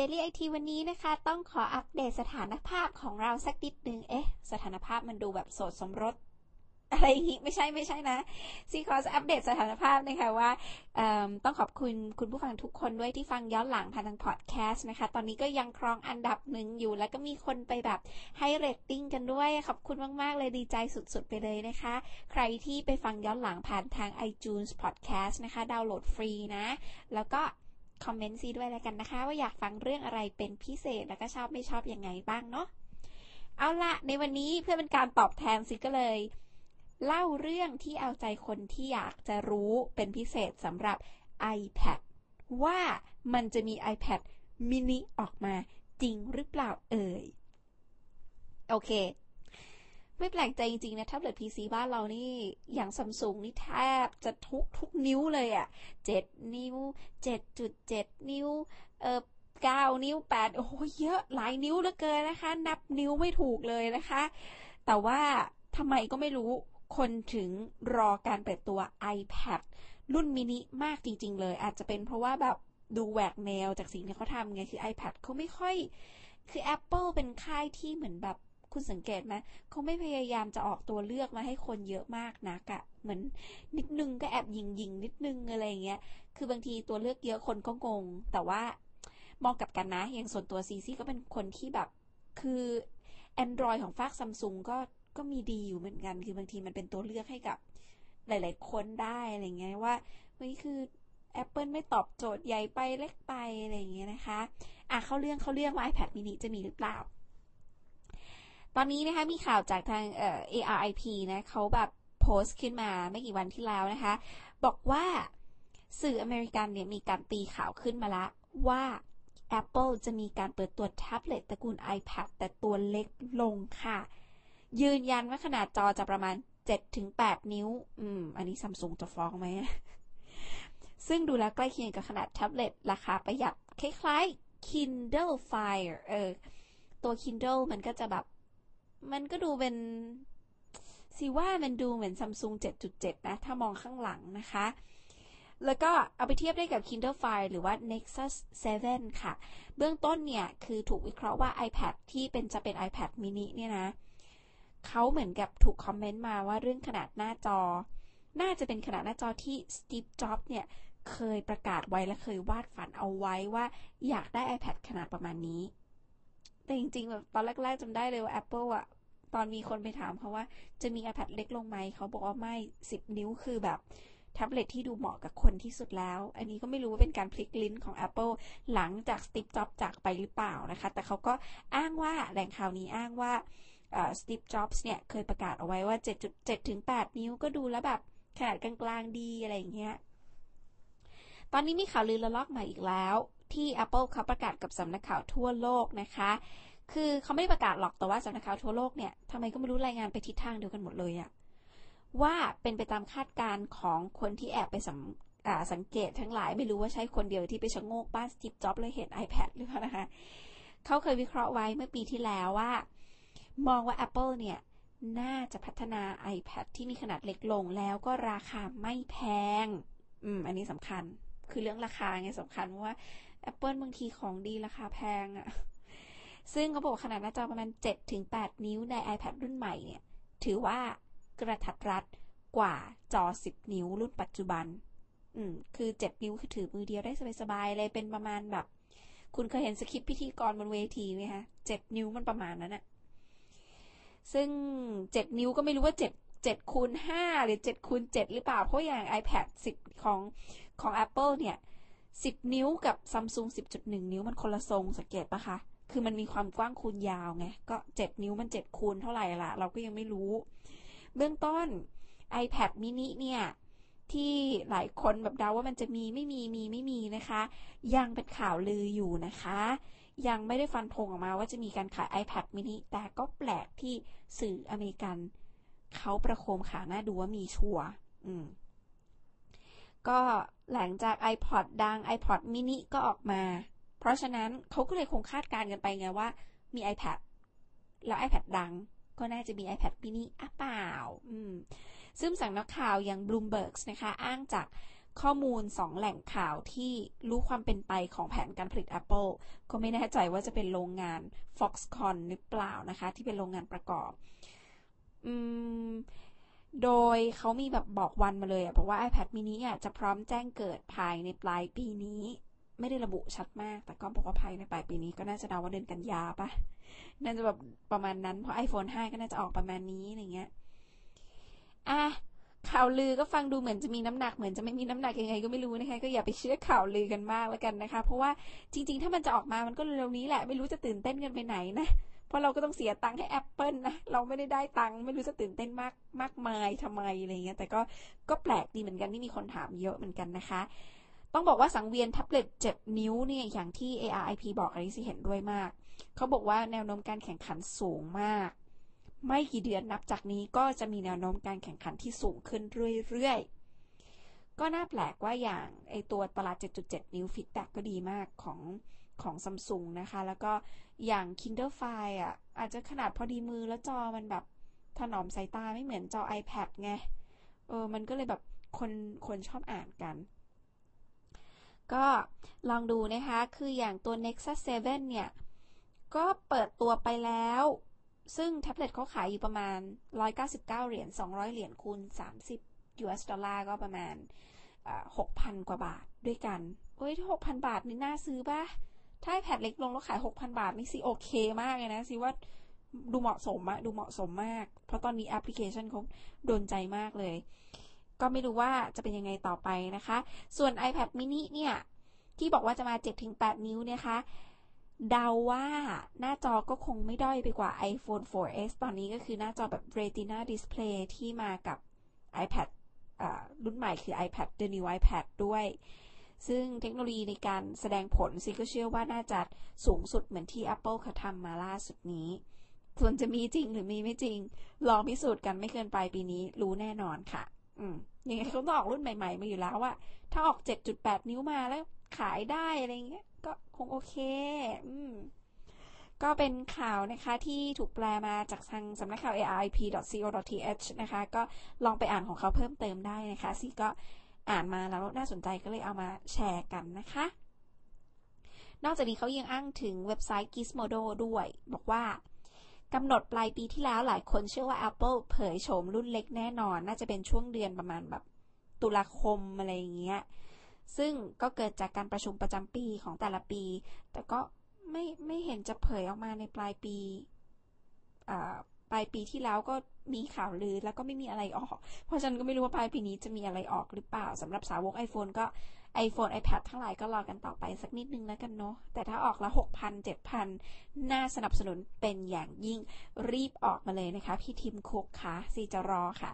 Daily IT วันนี้นะคะ ต้องขออัปเดตสถานภาพของเราสักนิดนึง เอ๊ะ สถานภาพมันดูแบบโสดสมรสอะไรอย่างนี้ไม่ใช่ไม่ใช่นะซีก็จะอัปเดตสถานภาพนะคะว่าต้องขอบคุณคุณผู้ฟังทุกคนด้วยที่ฟังย้อนหลังผ่านทางพอดแคสต์นะคะ ตอนนี้ก็ยังครองอันดับหนึ่งอยู่ แล้วก็มีคนไปแบบให้เรตติ้งกันด้วย ขอบคุณมาก ๆ เลยดีใจสุด ๆ ไปเลยนะคะ ใครที่ไปฟังย้อนหลังผ่านทาง iTunes Podcast นะคะ ดาวน์โหลดฟรีนะ แล้วก็ คอมเมนต์ซีด้วยแล้วกันนะคะ ว่าอยากฟังเรื่องอะไรเป็นพิเศษแล้วก็ชอบไม่ชอบยังไงบ้างเนาะเอาละในวันนี้เพื่อเป็นการตอบแทนซิก็เลย เล่าเรื่องที่เอาใจคนที่อยากจะรู้เป็นพิเศษสำหรับ iPad ว่ามันจะมี iPad mini ออกมาจริงหรือเปล่าเอ่ย โอเค ไม่แปลกใจจริงๆนะแท็บเล็ต PC บ้านเรานี่อย่างซัมซุงนี่แทบจะทุกทุกนิ้วเลยอะ่ะเจ็ดนิ้วเจ็ดจุดเจ็ดนิ้ว เออเก้านิ้วแปดโอ้โหเยอะหลายนิ้วเหลือเกินนะคะ นับนิ้วไม่ถูกเลยนะคะ แต่ว่าทำไมก็ไม่รู้คนถึงรอการเปิดตัว iPad รุ่นมินิมากจริง ๆ เลย อาจจะเป็นเพราะว่าแบบดูแหวกแนวจากสิ่งที่เขาทำไงคือ iPad เขาไม่ค่อย คือ Apple เป็นค่ายที่เหมือนแบบ คุณสังเกตไหมเขาไม่พยายามจะออกตัวเลือกมาให้คนเยอะมากนักอะเหมือนนิดนึงก็แอบยิงยิงนิดนึงอะไรเงี้ย คือบางทีตัวเลือกเยอะคนก็งง แต่ว่ามองกับกันนะอย่างส่วนตัวซีซี่ก็เป็นคนที่แบบ คือ Android ของฝากซัมซุงก็ก็มีดีอยู่เหมือนกัน คือบางทีมันเป็นตัวเลือกให้กับหลาย ๆ คนได้อะไรเงี้ยว่าเฮ้ยคือ Apple ไม่ตอบโจทย์ใหญ่ไปเล็กไปอะไรเงี้ยนะคะ อะเข้าเรื่องเข้าเรื่องว่า iPad mini จะมีหรือเปล่า ตอนนี้นะคะมีข่าวจากทางเอ่อ ARIP นะเขาแบบโพสต์ขึ้นมาไม่กี่วันที่แล้วนะคะ บอกว่าสื่ออเมริกันเนี่ยมีการตีข่าวขึ้นมาละว่า Apple จะมีการเปิดตัวแท็บเล็ตตระกูล iPad แต่ตัวเล็กลงค่ะ ยืนยันว่าขนาดจอจะประมาณ 7-8 นิ้ว อืม อันนี้ซัมซุงจะฟ้องไหม ซึ่งดูแล้วใกล้เคียงกับขนาดแท็บเล็ตราคาประหยัด คล้ายๆ Kindle Fire เออ ตัว Kindle มันก็จะแบบ มันก็ดูเป็นสิว่ามันดูเหมือนซัมซุง7.7 นะ ถ้ามองข้างหลังนะคะ แล้วก็เอาไปเทียบได้กับ Kindle Fire หรือว่า Nexus 7 ค่ะ เบื้องต้นเนี่ย คือถูกวิเคราะห์ว่า iPad ที่เป็นจะเป็น iPad mini เนี่ยนะ เขาเหมือนกับถูกคอมเมนต์มาว่าเรื่องขนาดหน้าจอ น่าจะเป็นขนาดหน้าจอที่ Steve Jobs เนี่ย เคยประกาศไว้และเคยวาดฝันเอาไว้ว่าอยากได้ iPad ขนาดประมาณนี้ แต่จริงๆแบบตอนแรกๆจำได้เลยว่า Apple อะตอนมีคนไปถามเขาว่าจะมี iPad เล็กลงไหม เขาบอกว่าไม่ 10 นิ้วคือแบบแท็บเล็ตที่ดูเหมาะกับคนที่สุดแล้ว อันนี้ก็ไม่รู้ว่าเป็นการพลิกลิ้นของ Apple หลังจากสตีฟจ็อบจากไปหรือเปล่านะคะ แต่เขาก็อ้างว่าแหล่งข่าวนี้อ้างว่าสตีฟจ็อบส์เนี่ยเคยประกาศเอาไว้ว่า 7.7 ถึง 8 นิ้วก็ดูแล้วแบบขนาดกลางๆดีอะไรอย่างเงี้ย ตอนนี้มีข่าวลือระลอกใหม่อีกแล้ว ที่ Apple เขาประกาศกับสำนักข่าวทั่วโลกนะคะ คือเขาไม่ได้ประกาศหรอกแต่ว่าสำนักข่าวทั่วโลกเนี่ยทำไมก็ไม่รู้รายงานไปทิศทางเดียวกันหมดเลยอะว่าเป็นไปตามคาดการณ์ของคนที่แอบไปสังสังเกตทั้งหลายไม่รู้ว่าใช่คนเดียวที่ไปชะโงกบ้านสตีฟจ็อบเลยเห็น iPad หรือเปล่านะคะเขาเคยวิเคราะห์ไว้เมื่อปีที่แล้วว่า มองว่า Apple เนี่ยน่าจะพัฒนา iPad ที่มีขนาดเล็กลงแล้วก็ราคาไม่แพง อืม อันนี้สำคัญ คือเรื่องราคาไงสำคัญเพราะว่า Apple บางทีของดีราคาแพงอะ่ะ ซึ่งเขาบอกขนาดหน้าจอประมาณ 7-8 นิ้วใน iPad รุ่นใหม่เนี่ย ถือว่ากระทัดรัดกว่าจอ 10 นิ้วรุ่นปัจจุบัน อืม คือ 7 นิ้วคือถือมือเดียวได้สบายๆเลยเป็นประมาณแบบ คุณเคยเห็นสคริปพิธีกรบนเวทีไหมคะ7นิ้วมันประมาณนั้นอะซึ่ง 7 นิ้วก็ไม่รู้ว่า7 7คูณ5หรือ7คูณ7หรือเปล่า เพราะอย่าง iPad 10 ของของ Apple เนี่ย สิบนิ้วกับซัมซุงสิบจุดหนึ่งนิ้วมันคนละทรงสังเกตปะคะ คือมันมีความกว้างคูณยาวไง ก็เจ็ดนิ้วมันเจ็ดคูณเท่าไหร่ละเราก็ยังไม่รู้ เบื้องต้น iPad mini เนี่ยที่หลายคนแบบเดาว่ามันจะมีไม่มีมีไม่มีนะคะ ยังเป็นข่าวลืออยู่นะคะ ยังไม่ได้ฟันธงออกมาว่าจะมีการขาย iPad mini แต่ก็แปลกที่สื่ออเมริกัน เขาประโคมข่าวน่าดูว่ามีชัวร์อืม ก็หลังจาก iPod ดัง iPod mini ก็ออกมา เพราะฉะนั้นเขาก็เลยคงคาดการณ์กันไปไงว่ามี iPad แล้ว iPad ดังก็น่าจะมี iPad mini อะเปล่า อืม ซึ่งสังนักข่าวอย่าง Bloomberg นะคะ อ้างจากข้อมูล 2 แหล่งข่าวที่รู้ความเป็นไปของแผนการผลิต Apple ก็ไม่แน่ใจว่าจะเป็นโรงงาน Foxconn หรือเปล่านะคะ ที่เป็นโรงงานประกอบ อืม โดยเขามีแบบบอกวันมาเลยอะบอกว่า iPad mini อะจะพร้อมแจ้งเกิดภายในปลายปีนี้ ไม่ได้ระบุชัดมาก แต่ก็บอกว่าภายในปลายปีนี้ก็น่าจะเดาว่าเดือนกันยาปะน่าจะแบบประมาณนั้น เพราะ iPhone 5 ก็น่าจะออกประมาณนี้อะไรเงี้ยอะข่าวลือก็ฟังดูเหมือนจะมีน้ำหนักเหมือนจะไม่มีน้ำหนักยังไงก็ไม่รู้นะคะก็อย่าไปเชื่อข่าวลือกันมากแล้วกันนะคะ เพราะว่าจริง ๆ ถ้ามันจะออกมามันก็เร็วๆนี้แหละ ไม่รู้จะตื่นเต้นกันไปไหนนะ เพราะเราก็ต้องเสียตังค์ให้ Apple นะ เราไม่ได้ได้ตังค์ไม่รู้จะตื่นเต้นมากมากมายทำไมอะไรเงี้ย แต่ก็ก็แปลกดีเหมือนกันที่มีคนถามเยอะเหมือนกันนะคะ ต้องบอกว่าสังเวียนแท็บเล็ต7นิ้วเนี่ยอย่างที่ ARIP บอกอันนี้สิเห็นด้วยมาก เขาบอกว่าแนวโน้มการแข่งขันสูงมาก ไม่กี่เดือนนับจากนี้ก็จะมีแนวโน้มการแข่งขันที่สูงขึ้นเรื่อยๆ ก็น่าแปลกว่าอย่างไอตัวตลาด 7.7 นิ้วฟีดแบ็กก็ดีมากของ ของซัมซุงนะคะ แล้วก็อย่าง Kindle Fire อะอาจจะขนาดพอดีมือแล้วจอมันแบบถนอมสายตาไม่เหมือนจอ iPad ไง เออ มันก็เลยแบบคนคนชอบอ่านกัน ก็ลองดูนะคะ คืออย่างตัว Nexus 7 เนี่ย ก็เปิดตัวไปแล้ว ซึ่งแท็บเล็ตเขาขายอยู่ประมาณ 199 เหรียญ 200 เหรียญคูณ 30 US ดอลลาร์ก็ประมาณ6,000 กว่าบาทด้วยกันเฮ้ย 6,000 บาทนี่น่าซื้อป่ะ ถ้าแพดเล็กลงแล้วขาย 6,000 บาท นี่สิโอเคมากเลยนะสิว่าดูเหมาะสมอะดูเหมาะสมมาก เพราะตอนนี้แอปพลิเคชันเขาโดนใจมากเลย ก็ไม่รู้ว่าจะเป็นยังไงต่อไปนะคะ ส่วน iPad mini เนี่ย ที่บอกว่าจะมา 7-8 นิ้วเนี่ยคะเดาว่าหน้าจอก็คงไม่ด้อยไปกว่า iPhone 4S ตอนนี้ก็คือหน้าจอแบบ Retina Display ที่มากับ iPad รุ่นใหม่คือ iPad The New iPad ด้วย ซึ่งเทคโนโลยีในการแสดงผลซิก็เชื่อว่าน่าจะสูงสุดเหมือนที่ Apple เขาทำมาล่าสุดนี้ ส่วนจะมีจริงหรือมีไม่จริง ลองพิสูจน์กันไม่เกินปลายปีนี้รู้แน่นอนค่ะ อืมยังไงเขาต้องออกรุ่นใหม่ๆมาอยู่แล้วว่า ถ้าออก 7.8 นิ้วมาแล้วขายได้อะไรเงี้ย ก็คงโอเค อืมก็เป็นข่าวนะคะที่ถูกแปลมาจากทางสำนักข่าว aip.co.th นะคะ ก็ลองไปอ่านของเขาเพิ่มเติมได้นะคะซีก็ อ่านมาแล้วน่าสนใจก็เลยเอามาแชร์กันนะคะ นอกจากนี้เขายังอ้างถึงเว็บไซต์ Gizmodo ด้วย บอกว่ากำหนดปลายปีที่แล้วหลายคนเชื่อว่า Apple เผยโฉมรุ่นเล็กแน่นอน น่าจะเป็นช่วงเดือนประมาณแบบตุลาคมอะไรอย่างเงี้ย ซึ่งก็เกิดจากการประชุมประจำปีของแต่ละปี แต่ก็ไม่ไม่เห็นจะเผยออกมาในปลายปีปลายปีที่แล้วก็ มีข่าวลือแล้วก็ไม่มีอะไรออก เพราะฉันก็ไม่รู้ว่าปลายปีนี้จะมีอะไรออกหรือเปล่าสำหรับสาวก iPhone ก็ iPhone iPad ทั้งหลายก็รอกันต่อไปสักนิดนึงแล้วกันเนาะแต่ถ้าออกละ6,000 7,000 น่าสนับสนุนเป็นอย่างยิ่งรีบออกมาเลยนะคะ พี่ทิมคุกค่ะซีจะรอค่ะ